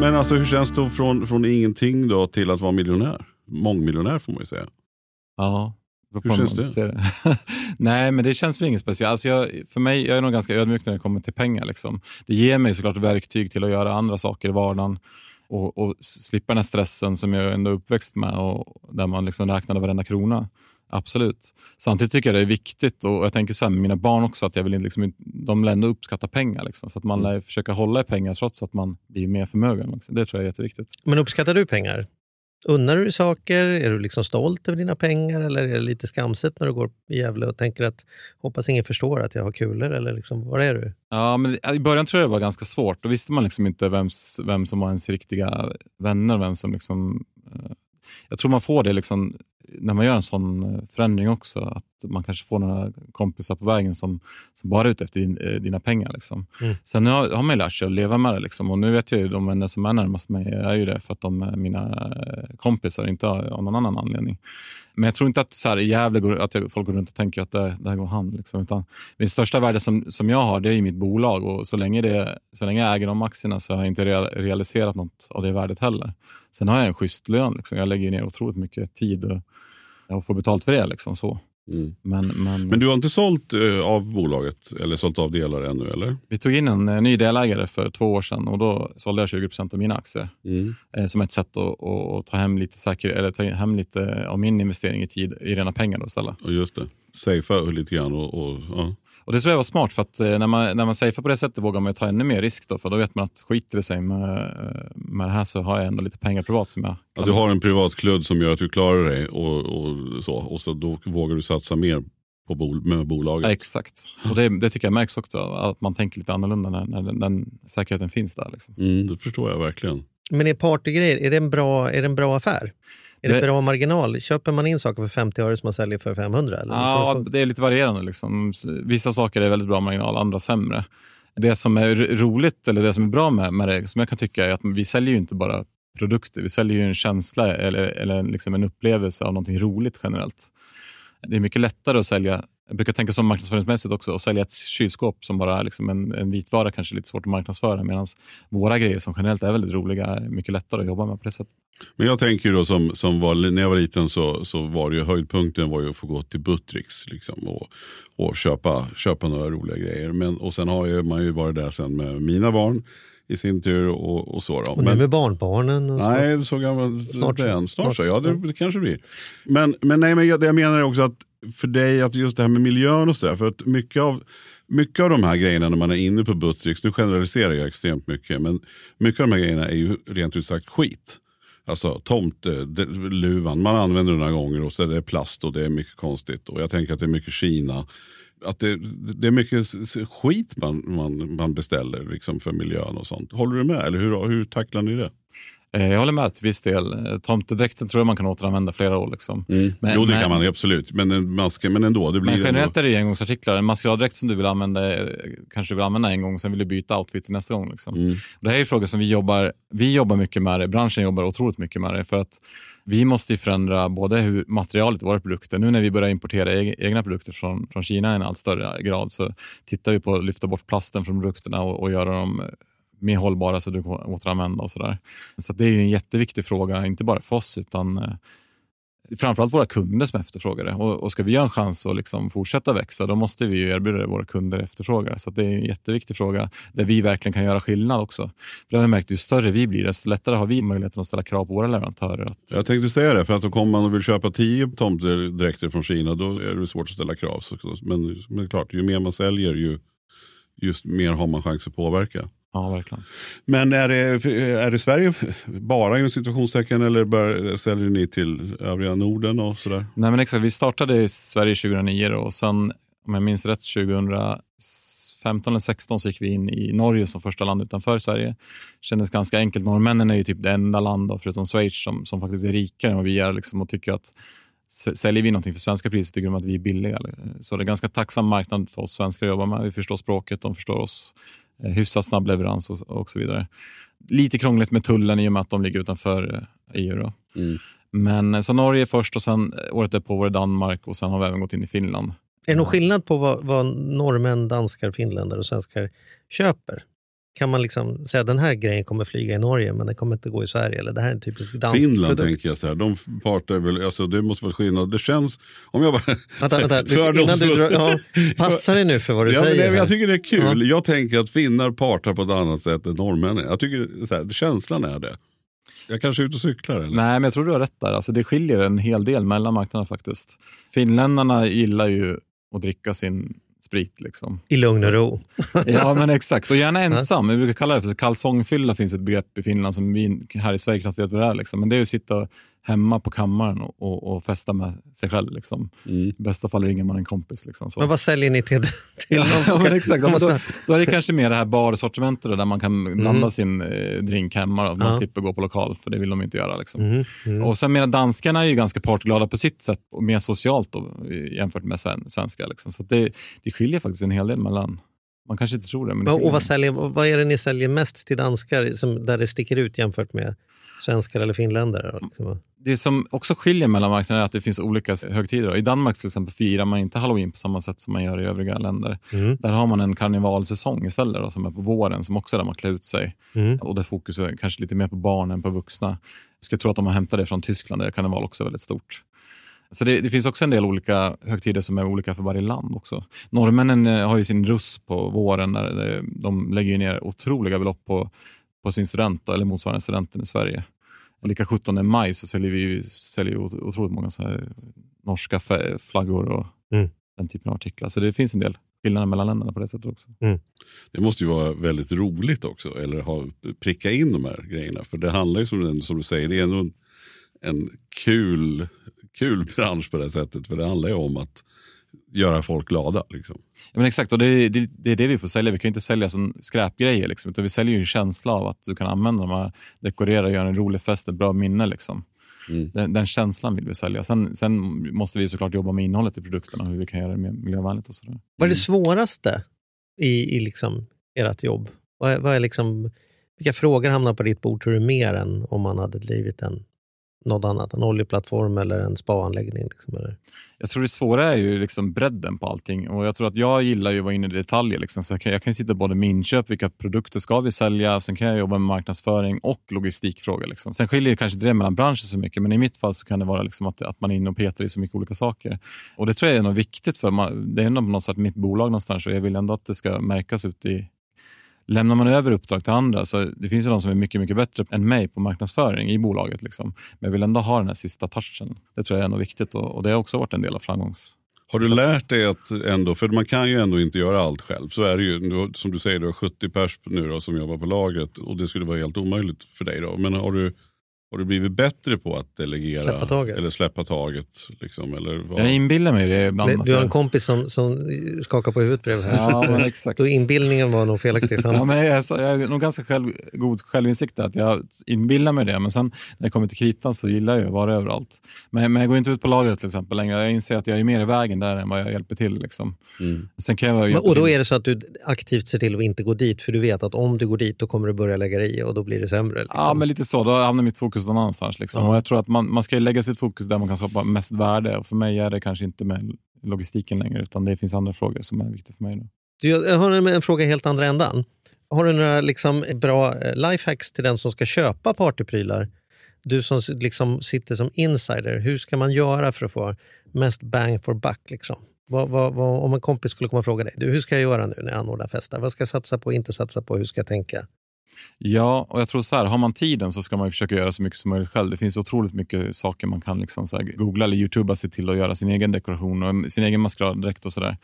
Speaker 3: Men alltså hur känns det från, från ingenting då till att vara miljonär? Mångmiljonär får man ju säga.
Speaker 2: Ja.
Speaker 3: Hur känns det?
Speaker 2: det. Nej, men det känns väl inget speciellt. Alltså jag, för mig, jag är nog ganska ödmjuk när det kommer till pengar. Liksom. Det ger mig såklart verktyg till att göra andra saker i vardagen och, och slippa den här stressen som jag ändå är uppväxt med och där man liksom räknade varenda krona. Absolut. Samtidigt tycker jag det är viktigt och jag tänker så här med mina barn också att jag vill liksom, de lär ändå uppskatta pengar. Liksom, så att man lär försöka hålla i pengar trots att man blir mer förmögen. Liksom. Det tror jag är jätteviktigt.
Speaker 1: Men uppskattar du pengar? Unnar du dig saker? Är du liksom stolt över dina pengar? Eller är det lite skamset när du går i Gävle och tänker att hoppas ingen förstår att jag har kulor? Eller liksom, var är du?
Speaker 2: Ja, men I början tror jag det var ganska svårt. Då visste man liksom inte vems, vem som var ens riktiga vänner. Vem som liksom, eh, jag tror man får det liksom, när man gör en sån eh, förändring också. Att man kanske får några kompisar på vägen som, som bara är ute efter din, eh, dina pengar. Liksom.
Speaker 1: Mm.
Speaker 2: Sen har, har man lärt sig att leva med det. Liksom. Och nu vet jag ju de vänner som är närmast mig är ju det för att de är mina eh, kompisar, inte av någon annan anledning. Men jag tror inte att, så här, i Gävle går, att folk går runt och tänker att det, det här går hand. Liksom, utan min största värde som, som jag har det är mitt bolag och så länge, det, så länge jag äger de aktierna så har jag inte real, realiserat något av det värdet heller. Sen har jag en schysst lön. Liksom. Jag lägger ner otroligt mycket tid och jag får betalt för det. Liksom, så.
Speaker 3: Mm.
Speaker 2: Men, men,
Speaker 3: Men du har inte sålt eh, av bolaget eller sålt av delar ännu eller?
Speaker 2: vi tog in en eh, ny delägare för två år sedan och då sålde jag 20% av mina aktier.
Speaker 3: Mm.
Speaker 2: eh, som ett sätt att, att, att ta hem lite säker, eller ta hem lite av min investering i tid i rena pengar då istället.
Speaker 3: Och just det. Safea lite grann och, och ja.
Speaker 2: Och Det tror jag var smart för att eh, när man, när man safear på det sättet vågar man ta ännu mer risk då, för då vet man att skiter det sig med, eh, med det här så har jag ändå lite pengar privat som jag
Speaker 3: Ja, du har en privat kludd som gör att du klarar dig och, och så. Och så då vågar du satsa mer på bol med bolaget.
Speaker 2: Ja, exakt. Och det, det tycker jag märks också, att man tänker lite annorlunda när, när den, den säkerheten finns där. Liksom.
Speaker 3: Mm, det förstår jag verkligen.
Speaker 1: Men är partygrejer, är det en bra, är det en bra affär? Är det,
Speaker 2: Det-
Speaker 1: bra marginal? Köper man in saker för 50 öre som man säljer för 500? Eller?
Speaker 2: Ja, det är lite varierande. Liksom. Vissa saker är väldigt bra marginal, andra sämre. Det som är ro- roligt, eller det som är bra med, med det, som jag kan tycka, är att vi säljer ju inte bara produkter. Vi säljer ju en känsla eller, eller liksom en upplevelse av någonting roligt generellt. Det är mycket lättare att sälja, jag brukar tänka som marknadsföringsmässigt också, att sälja ett kylskåp som bara är liksom en, en vitvara kanske är lite svårt att marknadsföra, medan våra grejer som generellt är väldigt roliga är mycket lättare att jobba med på det sättet.
Speaker 3: Men jag tänker då som, som var, när jag var liten så, så var det ju höjdpunkten var ju att få gå till Buttricks liksom, och, och köpa, köpa några roliga grejer. Men, och sen har ju, man ju varit där sen med mina barn i sin tur och, och så. Då.
Speaker 1: Och nu med barnbarnen? Och.
Speaker 3: Nej, så gammal
Speaker 1: Snart så.
Speaker 3: den. Snart, så.
Speaker 1: Snart.
Speaker 3: Ja, det, det kanske blir. Men, men, nej, men jag, det jag menar är också att för dig, att just det här med miljön och sådär. För att mycket av, mycket av de här grejerna när man är inne på Buttricks, nu generaliserar jag extremt mycket, men mycket av de här grejerna är ju rent ut sagt skit. Alltså tomteluvan, eh, man använder den några gånger och så är det plast och det är mycket konstigt. Och jag tänker att det är mycket Kina. Att det, det är mycket skit man, man, man beställer liksom för miljön och sånt. Håller du med? Eller hur, hur tacklar ni det?
Speaker 2: Eh, Jag håller med till viss del. Eh, Tomtedräkten tror jag man kan återanvända flera år. Liksom. Men-
Speaker 3: jo, det
Speaker 2: men-
Speaker 3: kan man absolut. Men, en maske, men ändå. Det blir
Speaker 2: Men generellt
Speaker 3: ändå,
Speaker 2: är det engångsartiklar. En maskeraddräkt som du vill använda eh, kanske du vill använda en gång, sen vill du byta outfit nästa gång. Liksom.
Speaker 3: Mm.
Speaker 2: Och det här är frågor som vi jobbar, vi jobbar mycket med det. Branschen jobbar otroligt mycket med det. För att vi måste ju förändra både hur materialet i våra produkter, nu när vi börjar importera eg- egna produkter från, från Kina i en allt större grad, så tittar vi på att lyfta bort plasten från produkterna och, och göra dem eh, mer hållbara så du kan återanvända och sådär. Så att det är ju en jätteviktig fråga, inte bara för oss utan eh, framförallt våra kunder som efterfrågar det. Och, och ska vi ha en chans att liksom fortsätta växa, då måste vi ju erbjuda det våra kunder efterfrågar. Så det är en jätteviktig fråga där vi verkligen kan göra skillnad också. För det har vi märkt, ju större vi blir, desto lättare har vi möjligheten att ställa krav på våra leverantörer. Att,
Speaker 3: Jag tänkte säga det, för att då kommer man och vill köpa tio tomtedräkter från Kina, då är det svårt att ställa krav. Men, men klart, ju mer man säljer, ju just mer har man chans att påverka
Speaker 2: ja, verkligen.
Speaker 3: Men är det, är det Sverige bara inom situationstecken eller bör, säljer ni till övriga Norden och sådär?
Speaker 2: Nej, men exakt. Vi startade i Sverige 2009 då, och sen, om jag minns rätt, 2015 eller 16 så gick vi in i Norge som första land utanför Sverige. Kändes ganska enkelt. Norrmännen är ju typ det enda land, då, förutom Schweiz, som, som faktiskt är rikare än vad vi är liksom, och tycker att Säljer vi någonting för svenska priser tycker de att vi är billiga. Så det är en ganska tacksam marknad för oss svenskar att jobba med. Vi förstår språket, de förstår oss. Eh, Hyfsat snabb leverans och, och så vidare. Lite krångligt med tullen i och med att de ligger utanför eh, EU. Då.
Speaker 3: Mm.
Speaker 2: Men eh, så Norge först och sen eh, året därpå var det Danmark och sen har vi även gått in i Finland.
Speaker 1: Är det någon skillnad på vad, vad norrmän, danskar, finländare och svenskar köper? Kan man liksom säga att den här grejen kommer flyga i Norge men den kommer inte gå i Sverige? Eller det här är en typisk dansk
Speaker 3: Finland
Speaker 1: produkt?
Speaker 3: tänker jag så här, de partar väl, alltså det måste vara skillnad. Det känns, om jag bara...
Speaker 1: Vänta, vänta. Du,
Speaker 3: Fördomsfullt.
Speaker 1: innan du drar, ja, passa dig nu för vad du
Speaker 3: Ja,
Speaker 1: säger. här.
Speaker 3: jag tycker det är kul. Jag tänker att finnar partar på ett annat sätt än norrmännen. Jag tycker så här, känslan är det. Jag kanske är ute och cyklar eller?
Speaker 2: Nej, men jag tror du har rätt där. Alltså, det skiljer en hel del mellan marknaderna faktiskt. Finländarna gillar ju att dricka sin sprit. Liksom.
Speaker 1: I lugn och ro.
Speaker 2: Ja, men exakt. Och gärna ensam. Vi brukar kalla det för kalsongfylla. finns ett begrepp i Finland som vi här i Sverige knappt vet vad det är. Liksom. Men det är att sitta hemma på kammaren och, och, och festa med sig själv. Liksom.
Speaker 3: Mm.
Speaker 2: I bästa fall ringer man en kompis. Liksom, så.
Speaker 1: Men vad säljer ni till? till
Speaker 2: Ja, men exakt. Ja, men då, då är det kanske mer det här barsortimentet där man kan blanda
Speaker 1: Mm.
Speaker 2: sin eh, drink hemma. Då. Man
Speaker 1: Ja.
Speaker 2: slipper gå på lokal, för det vill de inte göra. Liksom.
Speaker 1: Mm, mm.
Speaker 2: Och sen medan danskarna är ju ganska partyglada på sitt sätt och mer socialt då, jämfört med sven svenska. Liksom. Så det, det skiljer faktiskt en hel del mellan. Man kanske inte tror det. Men det
Speaker 1: Och, vad, säljer, vad är det ni säljer mest till danskar som, där det sticker ut jämfört med svenskar eller finländare? Liksom?
Speaker 2: Det som också skiljer mellan marknaderna är att det finns olika högtider. I Danmark till exempel firar man inte halloween på samma sätt som man gör i övriga länder.
Speaker 1: Mm.
Speaker 2: Där har man en karnevalsäsong istället då, som är på våren som också är där man klär ut sig.
Speaker 1: Mm.
Speaker 2: Och där fokus är kanske lite mer på barn än på vuxna. Jag skulle tro att de har hämtat det från Tyskland där karneval också är väldigt stort. Så det, det finns också en del olika högtider som är olika för varje land också. Norrmännen eh, har ju sin russ på våren. Där det- de lägger ner otroliga belopp på, på sin student, eller motsvarande studenten i Sverige. Och lika 17 maj så säljer vi säljer otroligt många så här norska flaggor och
Speaker 1: Mm.
Speaker 2: den typen av artiklar. Så det finns en del skillnader mellan länderna på det sättet också.
Speaker 3: Det måste ju vara väldigt roligt också, eller ha, pricka in de här grejerna. För det handlar ju som, som du säger, det är ändå en, en kul, kul bransch på det sättet. För det handlar ju om att göra folk glada. Liksom.
Speaker 2: Ja, men exakt, och det, det, det är det vi får sälja. Vi kan ju inte sälja som skräpgrejer. Liksom, utan vi säljer ju en känsla av att du kan använda de här, dekorera, göra en rolig fest, ett bra minne. Liksom.
Speaker 3: Mm.
Speaker 2: Den, den känslan vill vi sälja. Sen, sen måste vi såklart jobba med innehållet i produkterna, hur vi kan göra det mer miljövänligt och sådär.
Speaker 1: Vad är det svåraste i, i liksom ert jobb? Vad är, vad är liksom, vilka frågor hamnar på ditt bord tror du mer än om man hade drivit en, något annat? En oljeplattform eller en spaanläggning? Liksom, eller?
Speaker 2: Jag tror det svåra är ju liksom bredden på allting. Och jag tror att jag gillar ju att vara inne i detaljer. Liksom. Så jag, kan, jag kan sitta både med inköp, vilka produkter ska vi sälja? Sen kan jag jobba med marknadsföring och logistikfrågor. Liksom. Sen skiljer det kanske inte det mellan branscher så mycket, men i mitt fall så kan det vara liksom att, att man är inne och petar i så mycket olika saker. Och Det tror jag är något viktigt, för man, det är ändå på något sätt mitt bolag någonstans och jag vill ändå att det ska märkas ut i Lämnar man över uppdrag till andra, så det finns ju de som är mycket, mycket bättre än mig på marknadsföring i bolaget. Liksom. Men jag vill ändå ha den här sista touchen. Det tror jag är något viktigt och, och det har också varit en del av framgångs
Speaker 3: Har du lärt dig att ändå, för man kan ju ändå inte göra allt själv. Så är det ju, som du säger, du har 70 pers nu då, som jobbar på lagret och det skulle vara helt omöjligt för dig. Då. Men har du, har du blivit bättre på att delegera?
Speaker 1: Släppa taget.
Speaker 3: Eller släppa taget? Liksom, eller vad?
Speaker 2: Jag inbillar mig det ibland.
Speaker 1: Du har en
Speaker 2: att-
Speaker 1: kompis som, som skakar på huvudet bredvid här.
Speaker 2: Ja, men exakt.
Speaker 1: Då inbildningen var nog felaktig.
Speaker 2: Ja, men jag, är så, jag är nog ganska själv, god självinsikt att jag inbillar mig det. Men sen när det kommer till kritan så gillar jag att vara överallt. Men, men jag går inte ut på lagret till exempel längre. Jag inser att jag är mer i vägen där än vad jag hjälper till. Liksom.
Speaker 3: Mm.
Speaker 2: Sen kan jag
Speaker 1: Men- Och då är det så att du aktivt ser till att inte gå dit, för du vet att om du går dit då kommer du börja lägga dig i och då blir det sämre. Liksom.
Speaker 2: Ja, men lite så. Då hamnar mitt fokus någon annanstans. Liksom. Och jag tror att man, man ska lägga sitt fokus där man kan skapa mest värde. Och för mig är det kanske inte med logistiken längre, utan det finns andra frågor som är viktiga för mig.
Speaker 1: Du, Jag har en, en fråga helt andra ändan. Har du några liksom, bra eh, lifehacks till den som ska köpa partyprylar? du som liksom sitter som insider, hur ska man göra för att få mest bang for buck? Liksom? Vad, vad, vad, om en kompis skulle komma och fråga dig, du, hur ska jag göra nu när jag anordnar fester? Vad ska jag satsa på, inte satsa på, hur ska jag tänka?
Speaker 2: Ja, och jag tror så här, har man tiden så ska man försöka göra så mycket som möjligt själv. Det finns otroligt mycket saker man kan liksom så här, googla eller youtuba sig till och göra sin egen dekoration och sin egen maskeraddräkt och sådär.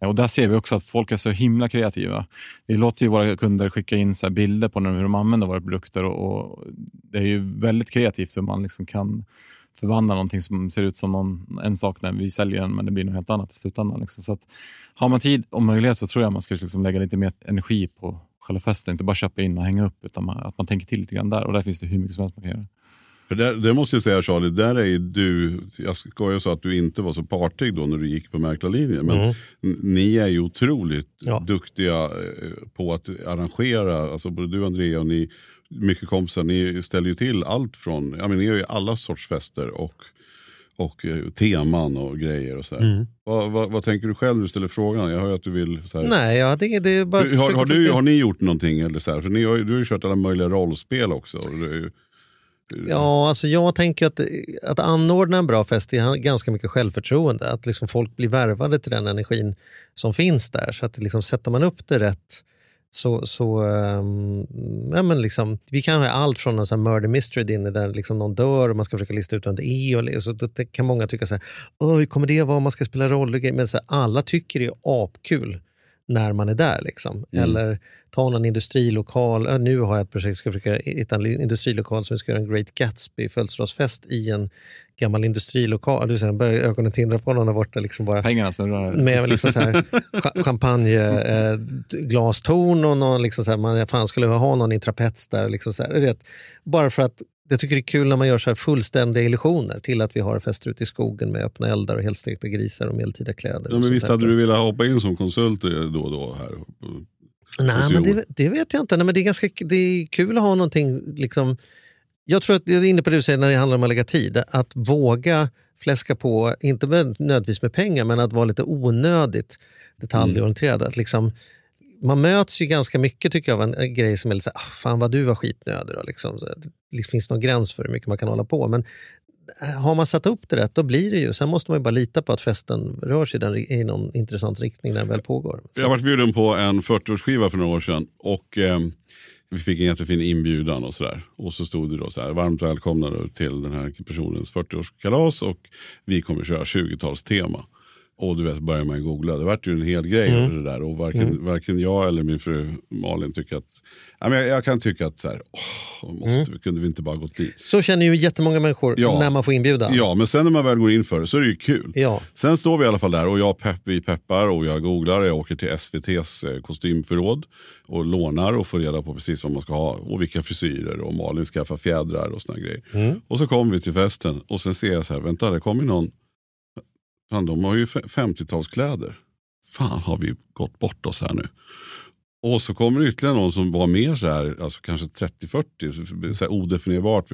Speaker 2: Eh, och där ser vi också att folk är så himla kreativa. Vi låter ju våra kunder skicka in så bilder på hur de använder våra produkter och, och det är ju väldigt kreativt hur man liksom kan förvandla någonting som ser ut som någon, en sak när vi säljer den, men det blir något helt annat i slutändan. Liksom. Så att, har man tid och möjlighet så tror jag man ska liksom lägga lite mer energi på själva festen. Inte bara köpa in och hänga upp, utan man, att man tänker till lite grann där. Och där finns det hur mycket som helst man kan göra.
Speaker 3: För där, det måste jag säga Charlie, där är du, jag skojar så att du inte var så partig då när du gick på mäklarlinjen. Men
Speaker 1: Mm.
Speaker 3: ni är ju otroligt
Speaker 1: Ja.
Speaker 3: duktiga eh, på att arrangera, alltså både du Andrea och ni, mycket kompisar, ni ställer ju till allt från, ja men ni gör ju alla sorts fester och, och eh, teman och grejer och så här.
Speaker 1: Mm.
Speaker 3: Vad, vad, vad tänker du själv när du ställer frågan? Jag hör ju att du vill så här,
Speaker 1: Nej, ja, det, det är bara...
Speaker 3: har, har, har, du, har ni gjort någonting? Eller så här? För ni har, du har ju kört alla möjliga rollspel också. Är ju,
Speaker 1: Ja, alltså jag tänker att, att anordna en bra fest är ganska mycket självförtroende. Att liksom folk blir värvade till den energin som finns där. Så att liksom, sätter man upp det rätt så, så um, ja, men liksom, vi kan ha allt från en sån här murder mystery dinner där liksom någon dör och man ska försöka lista ut vem det är. Och, så det, det kan många tycka så här, hur kommer det vara, man ska spela roller. Men så här, alla tycker det är apkul när man är där. Liksom.
Speaker 3: Mm.
Speaker 1: Eller ta någon industrilokal. Nu har jag ett projekt, ska försöka hitta en industrilokal som vi ska göra en Great Gatsby födelsedagsfest i en gammal industrilokal. Du ser, börjar ögonen tindra på någon där borta. Liksom bara,
Speaker 2: Pengarna snurrar.
Speaker 1: med liksom så här, cha- champagneglastorn och någon, liksom så här, man fan skulle ha någon i trapets där. Liksom så här, bara för att jag tycker det är kul när man gör så här fullständiga illusioner till att vi har fester ute i skogen med öppna eldar och helstekta grisar och medeltida kläder.
Speaker 3: ja, men visst hade du velat hoppa in som konsult då och då här?
Speaker 1: Nej, men det, det vet jag inte. Nej, men det, är ganska, det är kul att ha någonting... Liksom, jag tror att jag är inne på det du säger när det handlar om att lägga tid. Att våga fläska på, inte med- nödvändigtvis med pengar, men att vara lite onödigt detaljorienterad. Att liksom, man möts ju ganska mycket tycker jag av en, en grej som är lite så här, "Ah, fan vad du var skitnödig. Då, liksom. Det finns någon gräns för hur mycket man kan hålla på. Men eh, har man satt upp det rätt, då blir det ju. Sen måste man ju bara lita på att festen rör sig i, den, i någon intressant riktning när den väl pågår. Så.
Speaker 3: Jag var bjuden på en 40-årsskiva för några år sedan. Och eh, vi fick en jättefin inbjudan och sådär. Och så stod det då så här, varmt välkomna till den här personens 40-årskalas och vi kommer köra 20-talstema. Och du vet, börjar man googla, det vart ju en hel grej
Speaker 1: Mm.
Speaker 3: det där. Och varken,
Speaker 1: Mm.
Speaker 3: varken jag eller min fru Malin tycker att, ja, men jag, jag kan tycka att så här, åh, måste, vi- kunde vi inte bara gått dit?
Speaker 1: Så känner ju jättemånga människor
Speaker 3: Ja.
Speaker 1: när man får inbjudan.
Speaker 3: Ja, men sen när man väl går in för det så är det ju kul.
Speaker 1: Ja.
Speaker 3: Sen står vi i alla fall där och jag pepp, vi peppar och jag googlar. Jag åker till SVTs eh, kostymförråd och lånar och får reda på precis vad man ska ha och vilka frisyrer och Malin skaffar fjädrar och såna grejer.
Speaker 1: Mm.
Speaker 3: Och så kommer vi till festen och sen ser jag så här, vänta det kommer någon, fan de har ju 50-talskläder. Fan har vi gått bort oss här nu. Och så kommer det ytterligare någon som var mer så här, alltså kanske 30-40, så här odefinierbart.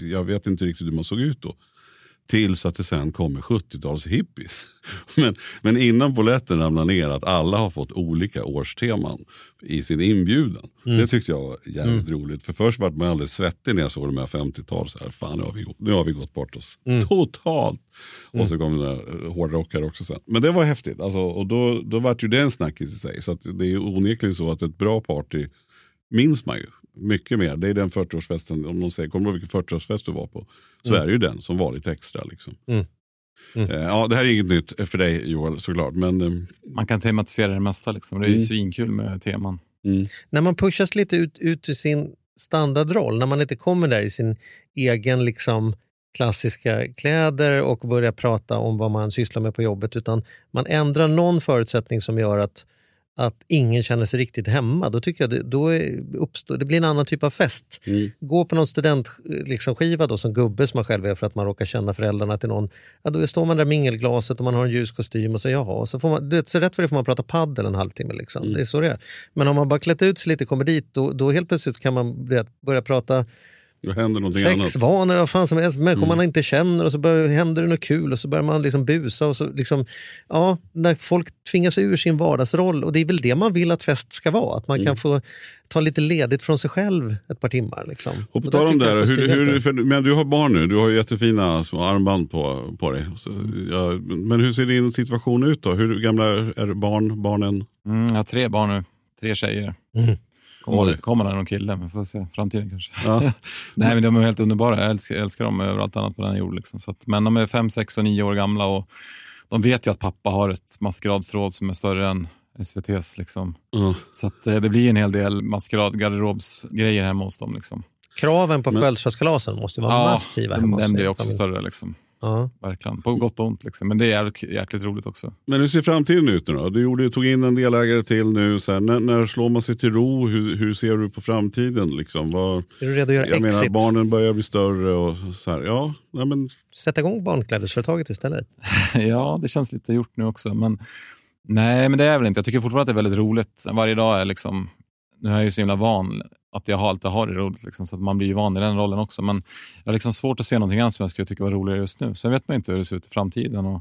Speaker 3: Jag vet inte riktigt hur man såg ut då. Tills att det sen kommer 70-tals hippies. Men, men innan polletten ramlar ner att alla har fått olika årsteman i sin inbjudan.
Speaker 1: Mm.
Speaker 3: Det tyckte jag var jävligt roligt. För först var man alldeles svettig när jag såg de här 50-tal. Så här, Fan nu har, vi, nu har vi gått bort oss.
Speaker 1: Mm.
Speaker 3: Totalt.
Speaker 1: Mm.
Speaker 3: Och så kom den där eh, hårdrockare också sen. Men det var häftigt. Alltså, och då, då var ju det en snackis i sig. Så det är onekligen så att ett bra party minns man ju mycket mer. Det är den 40-årsfesten, om någon säger, kommer du ihåg vilken 40-årsfest du var på? Så
Speaker 1: Mm.
Speaker 3: är det ju den som var lite extra. Liksom.
Speaker 1: Mm. Mm.
Speaker 3: Eh, Ja, det här är inget nytt för dig Joel såklart. Men, eh,
Speaker 2: Man kan tematisera det mesta. Liksom. Det är ju
Speaker 3: Mm.
Speaker 2: svinkul med teman.
Speaker 3: mm.
Speaker 1: När man pushas lite ut, ut ur sin standardroll, när man inte kommer där i sin egen liksom, klassiska kläder och börjar prata om vad man sysslar med på jobbet, utan man ändrar någon förutsättning som gör att, att ingen känner sig riktigt hemma. Då tycker jag det, då uppstår, det blir en annan typ av fest.
Speaker 3: Mm.
Speaker 1: Gå på någon studentskiva liksom, skiva då, som gubbe som man själv är för att man råkar känna föräldrarna till någon. Ja, då står man där med mingelglaset och man har en ljus kostym och så jaha, så får man, du vet, så rätt för det får man prata paddel en halvtimme. Liksom.
Speaker 3: Mm.
Speaker 1: Det är så det är. Men om man bara klätt ut sig lite och kommer dit, då, då helt plötsligt kan man börja prata
Speaker 3: Då händer någonting annat.
Speaker 1: sexvanor och fan som helst, människor
Speaker 3: Mm.
Speaker 1: man inte känner och så börjar, händer det något kul och så börjar man liksom busa. Och så liksom, ja, när folk tvingas ur sin vardagsroll och det är väl det man vill att fest ska vara, att man
Speaker 3: Mm.
Speaker 1: kan få ta lite ledigt från sig själv ett par timmar. Liksom.
Speaker 3: Och på
Speaker 1: där
Speaker 3: tal om det, hur, hur, för, men du har barn nu, du har ju jättefina små armband på, på dig. Så, ja, men hur ser din situation ut då? Hur gamla är barn, barnen?
Speaker 2: Mm, jag har tre barn nu, tre tjejer.
Speaker 1: Mm.
Speaker 2: Kommer, kommer det någon kille, men får se. Framtiden kanske.
Speaker 3: Ja.
Speaker 2: Nej, men de är helt underbara. Jag älskar, jag älskar dem över allt annat på den här jorden. Liksom. Så att, men de är fem, sex och nio år gamla och de vet ju att pappa har ett maskeradförråd som är större än SVTs. Liksom.
Speaker 3: Ja.
Speaker 2: Så att, eh, det blir en hel del maskeradgarderobsgrejer hemma hos dem. Liksom.
Speaker 1: Kraven på födelsedagskalasen måste vara massiva
Speaker 2: den,
Speaker 1: hemma hos
Speaker 2: den blir också
Speaker 1: familj.
Speaker 2: större. Liksom.
Speaker 1: Ja.
Speaker 2: Verkligen. På gott och ont. Liksom. Men det är jävligt, jäkligt roligt också.
Speaker 3: Men hur ser framtiden ut nu då? Du gjorde, tog in en delägare till nu. Så här, när, när slår man sig till ro? Hur, hur ser du på framtiden? Liksom? Vad,
Speaker 1: Är du redo att göra
Speaker 3: jag menar,
Speaker 1: exit?
Speaker 3: barnen börjar bli större och så här. Ja, nej, men,
Speaker 1: Sätta igång barnklädesföretaget istället.
Speaker 2: ja, det känns lite gjort nu också. Men nej, men det är väl inte. Jag tycker fortfarande att det är väldigt roligt. Varje dag är liksom... Nu är jag ju så himla van att jag alltid har det roligt, liksom, så att man blir ju van i den rollen också. Men jag har liksom svårt att se någonting annat som jag skulle tycka var roligare just nu. Sen vet man inte hur det ser ut i framtiden. Och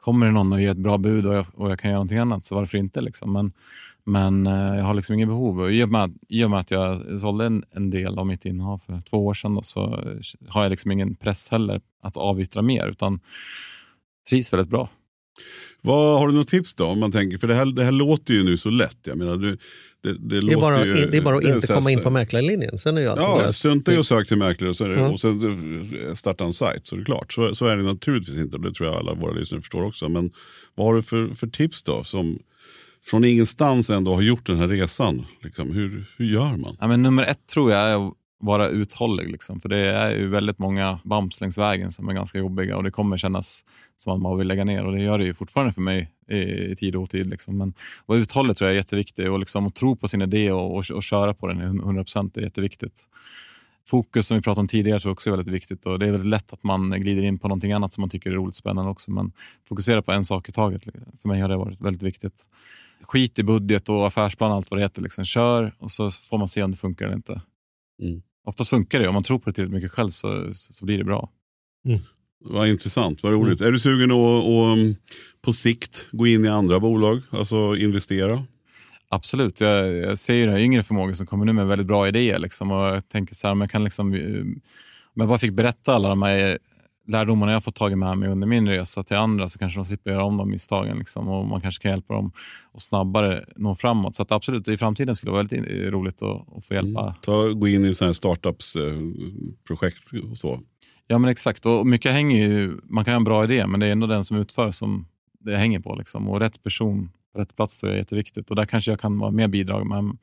Speaker 2: kommer det någon och ger ett bra bud och jag, och jag kan göra någonting annat, så varför inte? Liksom. Men, men eh, jag har liksom inget behov. Och I och med, att- i och med att jag sålde en, en del av mitt innehav för två år sedan då, så har jag liksom ingen press heller att avyttra mer, utan trivs väldigt bra
Speaker 3: vad, har du något tips då? Om man tänker, för det här, det här låter ju nu så lätt. Jag menar, du, det, det,
Speaker 1: Det är,
Speaker 3: låter
Speaker 1: bara,
Speaker 3: ju,
Speaker 1: det är bara att inte komma in på mäklarlinjen. Sen är ju allting
Speaker 3: Ja, strunta i att söka till mäklare och, så är det,
Speaker 1: Ja.
Speaker 3: och sen starta en sajt. Så är det klart. Så, så är det naturligtvis inte och det tror jag alla våra lyssnare förstår också. Men vad har du för, för tips då? Som från ingenstans ändå har gjort den här resan. Liksom, hur, hur gör man?
Speaker 2: Ja, men nummer ett tror jag är att vara uthållig. Liksom. För det är ju väldigt många bumps längs vägen som är ganska jobbiga och det kommer kännas som att man vill lägga ner och det gör det ju fortfarande för mig i, i tid och otid. Liksom. Men att vara uthållig tror jag är jätteviktigt och liksom, att tro på sin idé och, och, och köra på den 100 procent är jätteviktigt. Fokus som vi pratade om tidigare tror jag också är väldigt viktigt och det är väldigt lätt att man glider in på någonting annat som man tycker är roligt och spännande också. Men fokusera på en sak i taget. För mig har det varit väldigt viktigt. Skit i budget och affärsplan och allt vad det heter. Liksom. Kör och så får man se om det funkar eller inte.
Speaker 3: Mm.
Speaker 2: Oftast funkar det. Om man tror på det tillräckligt mycket själv så, så blir det bra.
Speaker 3: Vad intressant, vad roligt. Är du sugen att, att um, på sikt gå in i andra bolag? Alltså investera?
Speaker 2: Absolut. Jag, jag ser ju den här yngre förmågan som kommer nu med väldigt bra idéer. Liksom, och jag tänker så här, om jag kan liksom, eh, om jag bara fick berätta alla de här lärdomarna jag fått tagit med mig under min resa till andra så kanske de slipper göra om de misstagen. Liksom, och man kanske kan hjälpa dem att snabbare nå framåt. Så absolut, i framtiden skulle det vara väldigt roligt att, att få hjälpa.
Speaker 3: Mm. Ta, gå in i sådana här startups-projekt och så.
Speaker 2: Ja men exakt, och mycket hänger ju, man kan ha en bra idé men det är ändå den som utför som det hänger på. Liksom. Och rätt person på rätt plats tror jag är jätteviktigt. Och där kanske jag kan vara med och bidra med,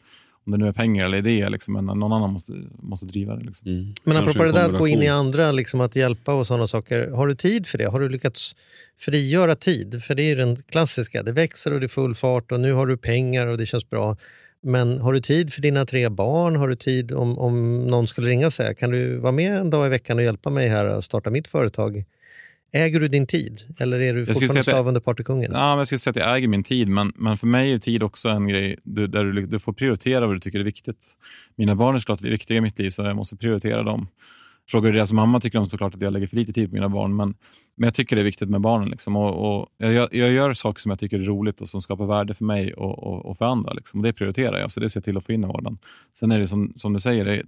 Speaker 2: om det nu är pengar eller idéer, liksom, men någon annan måste, måste driva det. Liksom.
Speaker 3: Mm.
Speaker 1: Men apropå det där att gå in i andra, liksom att hjälpa och sådana saker. Har du tid för det? Har du lyckats frigöra tid? För det är ju den klassiska. Det växer och det är full fart och nu har du pengar och det känns bra. Men har du tid för dina tre barn? Har du tid om, om någon skulle ringa och säga kan du vara med en dag i veckan och hjälpa mig här att starta mitt företag? Äger du din tid? Eller är du fortfarande slav under partykungen?
Speaker 2: Ja, jag skulle säga att jag äger min tid, men, men för mig är tid också en grej du, där du, du får prioritera vad du tycker är viktigt. Mina barn är såklart viktiga i mitt liv, så jag måste prioritera dem. Frågar du deras mamma tycker de såklart att jag lägger för lite tid på mina barn, men, men jag tycker det är viktigt med barnen. Liksom. Och, och jag, gör- jag gör saker som jag tycker är roligt och som skapar värde för mig och, och, och för andra. Liksom. Och det prioriterar jag, så det ser jag till att få in i vardagen. Sen är det som, som du säger, det,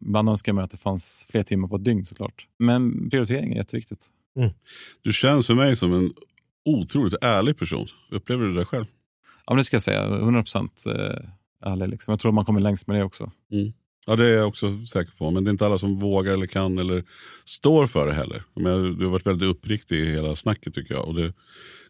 Speaker 2: ibland önskar jag mig att det fanns fler timmar på ett dygn såklart. Men prioritering är jätteviktigt.
Speaker 3: Du känns för mig som en otroligt ärlig person. Upplever du det själv?
Speaker 2: Ja, men det ska jag säga. 100 procent ärlig. Liksom. Jag tror man kommer längst med det också.
Speaker 3: Ja, det är jag också säker på. Men det är inte alla som vågar eller kan eller står för det heller. Men du har varit väldigt uppriktig i hela snacket tycker jag. Och det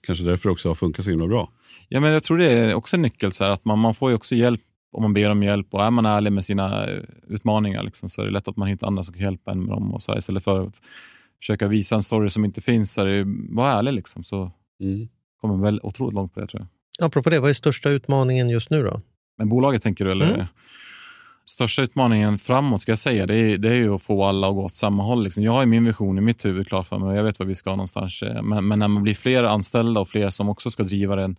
Speaker 3: kanske därför också har funkat så himla bra.
Speaker 2: Ja, men jag tror det är också en nyckel. Så här, att man, man får ju också hjälp om man ber om hjälp. Och är man ärlig med sina eh, utmaningar liksom, så är det lätt att man hittar andra som kan hjälpa en med dem. Och så här, istället för att försöka visa en story som inte finns, är var ärlig. Liksom, så
Speaker 3: Mm.
Speaker 2: kommer man väl otroligt långt på det tror jag.
Speaker 1: Apropå det, vad är största utmaningen just nu då?
Speaker 2: Men bolaget tänker du? Eller?
Speaker 1: Mm.
Speaker 2: Största utmaningen framåt ska jag säga, det är, det är ju att få alla att gå åt samma håll. Liksom. Jag har ju min vision i mitt huvud klar för mig och jag vet var vi ska någonstans. Eh, Men, men när man blir fler anställda och fler som också ska driva den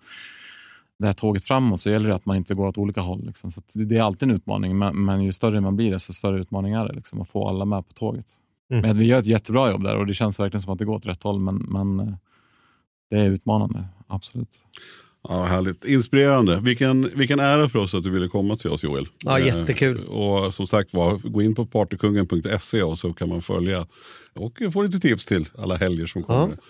Speaker 2: det här tåget framåt så gäller det att man inte går åt olika håll. Liksom. Så det, det, är alltid en utmaning, men, men, ju större man blir, desto större utmaning är det liksom, att få alla med på tåget. Mm. Men vi gör ett jättebra jobb där och det känns verkligen som att det går åt rätt håll, men, men eh, det är utmanande, absolut.
Speaker 3: Ja, härligt. Inspirerande. Vilken, vilken ära för oss att du ville komma till oss Joel.
Speaker 1: Ja, jättekul. Eh,
Speaker 3: och som sagt var, gå in på partykungen.se och så kan man följa och få lite tips till alla helger som kommer. Ja.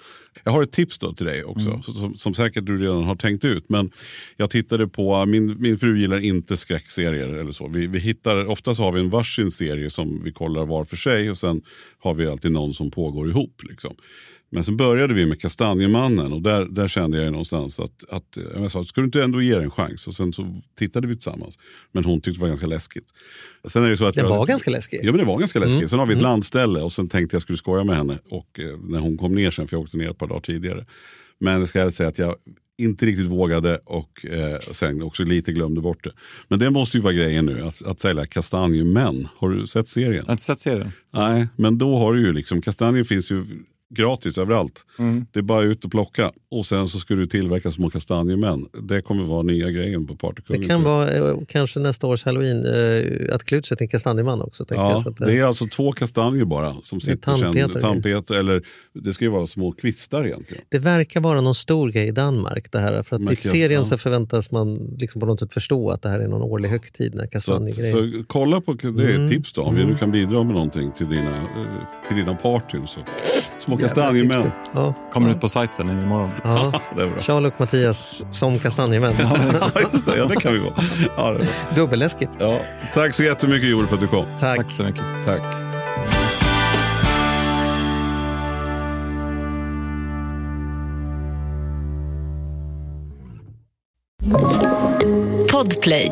Speaker 3: Jag har ett tips då till dig också, mm. som, som, säkert du redan har tänkt ut. Men jag tittade på, min, min fru gillar inte skräckserier eller så. Vi, vi hittar, oftast har vi en varsin serie som vi kollar var för sig och sen har vi alltid någon som pågår ihop. Liksom. Men sen började vi med Kastanjemannen och där, där kände jag någonstans att, att jag sa, ska du inte ändå ge det en chans? Och sen så tittade vi tillsammans. Men hon tyckte det var ganska läskigt. Sen är det så att
Speaker 1: det var
Speaker 3: jag,
Speaker 1: ganska läskigt?
Speaker 3: Ja, men det var ganska läskigt. Mm. Sen har vi ett mm. landställe och sen tänkte jag skulle skoja med henne. Och eh, när hon kom ner sen, för jag åkte ner ett par dagar tidigare. Men jag ska säga att jag inte riktigt vågade och eh, sen också lite glömde bort det. Men det måste ju vara grejen nu, att, att sälja kastanjemän. Har du sett serien? Jag
Speaker 2: har inte sett serien.
Speaker 3: Nej, men då har du ju liksom, kastanjer finns ju gratis överallt. Mm. Det är bara ut och plocka. Och sen så ska du tillverka små kastanjemän. Det kommer vara nya grejen på Partykungen.
Speaker 1: Det kan vara eh, kanske nästa års halloween eh, att klä ut sig till en kastanjeman också.
Speaker 3: Ja,
Speaker 1: att,
Speaker 3: det är alltså två kastanjer bara. Som sitter tandpeter, tandpeter eller det ska ju vara små kvistar egentligen.
Speaker 1: Det verkar vara någon stor grej i Danmark det här. För att i serien ja. så förväntas man liksom på något sätt förstå att det här är någon årlig högtid. När så,
Speaker 3: så kolla på, det är ett mm. tips då. Om vi nu kan bidra med någonting till dina, eh, till dina partyn. Så. Små kastanjemän.
Speaker 2: Ja. Kommer ut på sajten imorgon.
Speaker 1: Ja. det är bra. Charles och Mattias som kastanjemän.
Speaker 3: ja, just det. Ja, det kan vi vara. Ja, det
Speaker 1: Dubbelläskigt.
Speaker 3: Ja. Tack så jättemycket Joel för att du kom.
Speaker 1: Tack.
Speaker 2: Tack så mycket.
Speaker 3: Tack.
Speaker 4: Podplay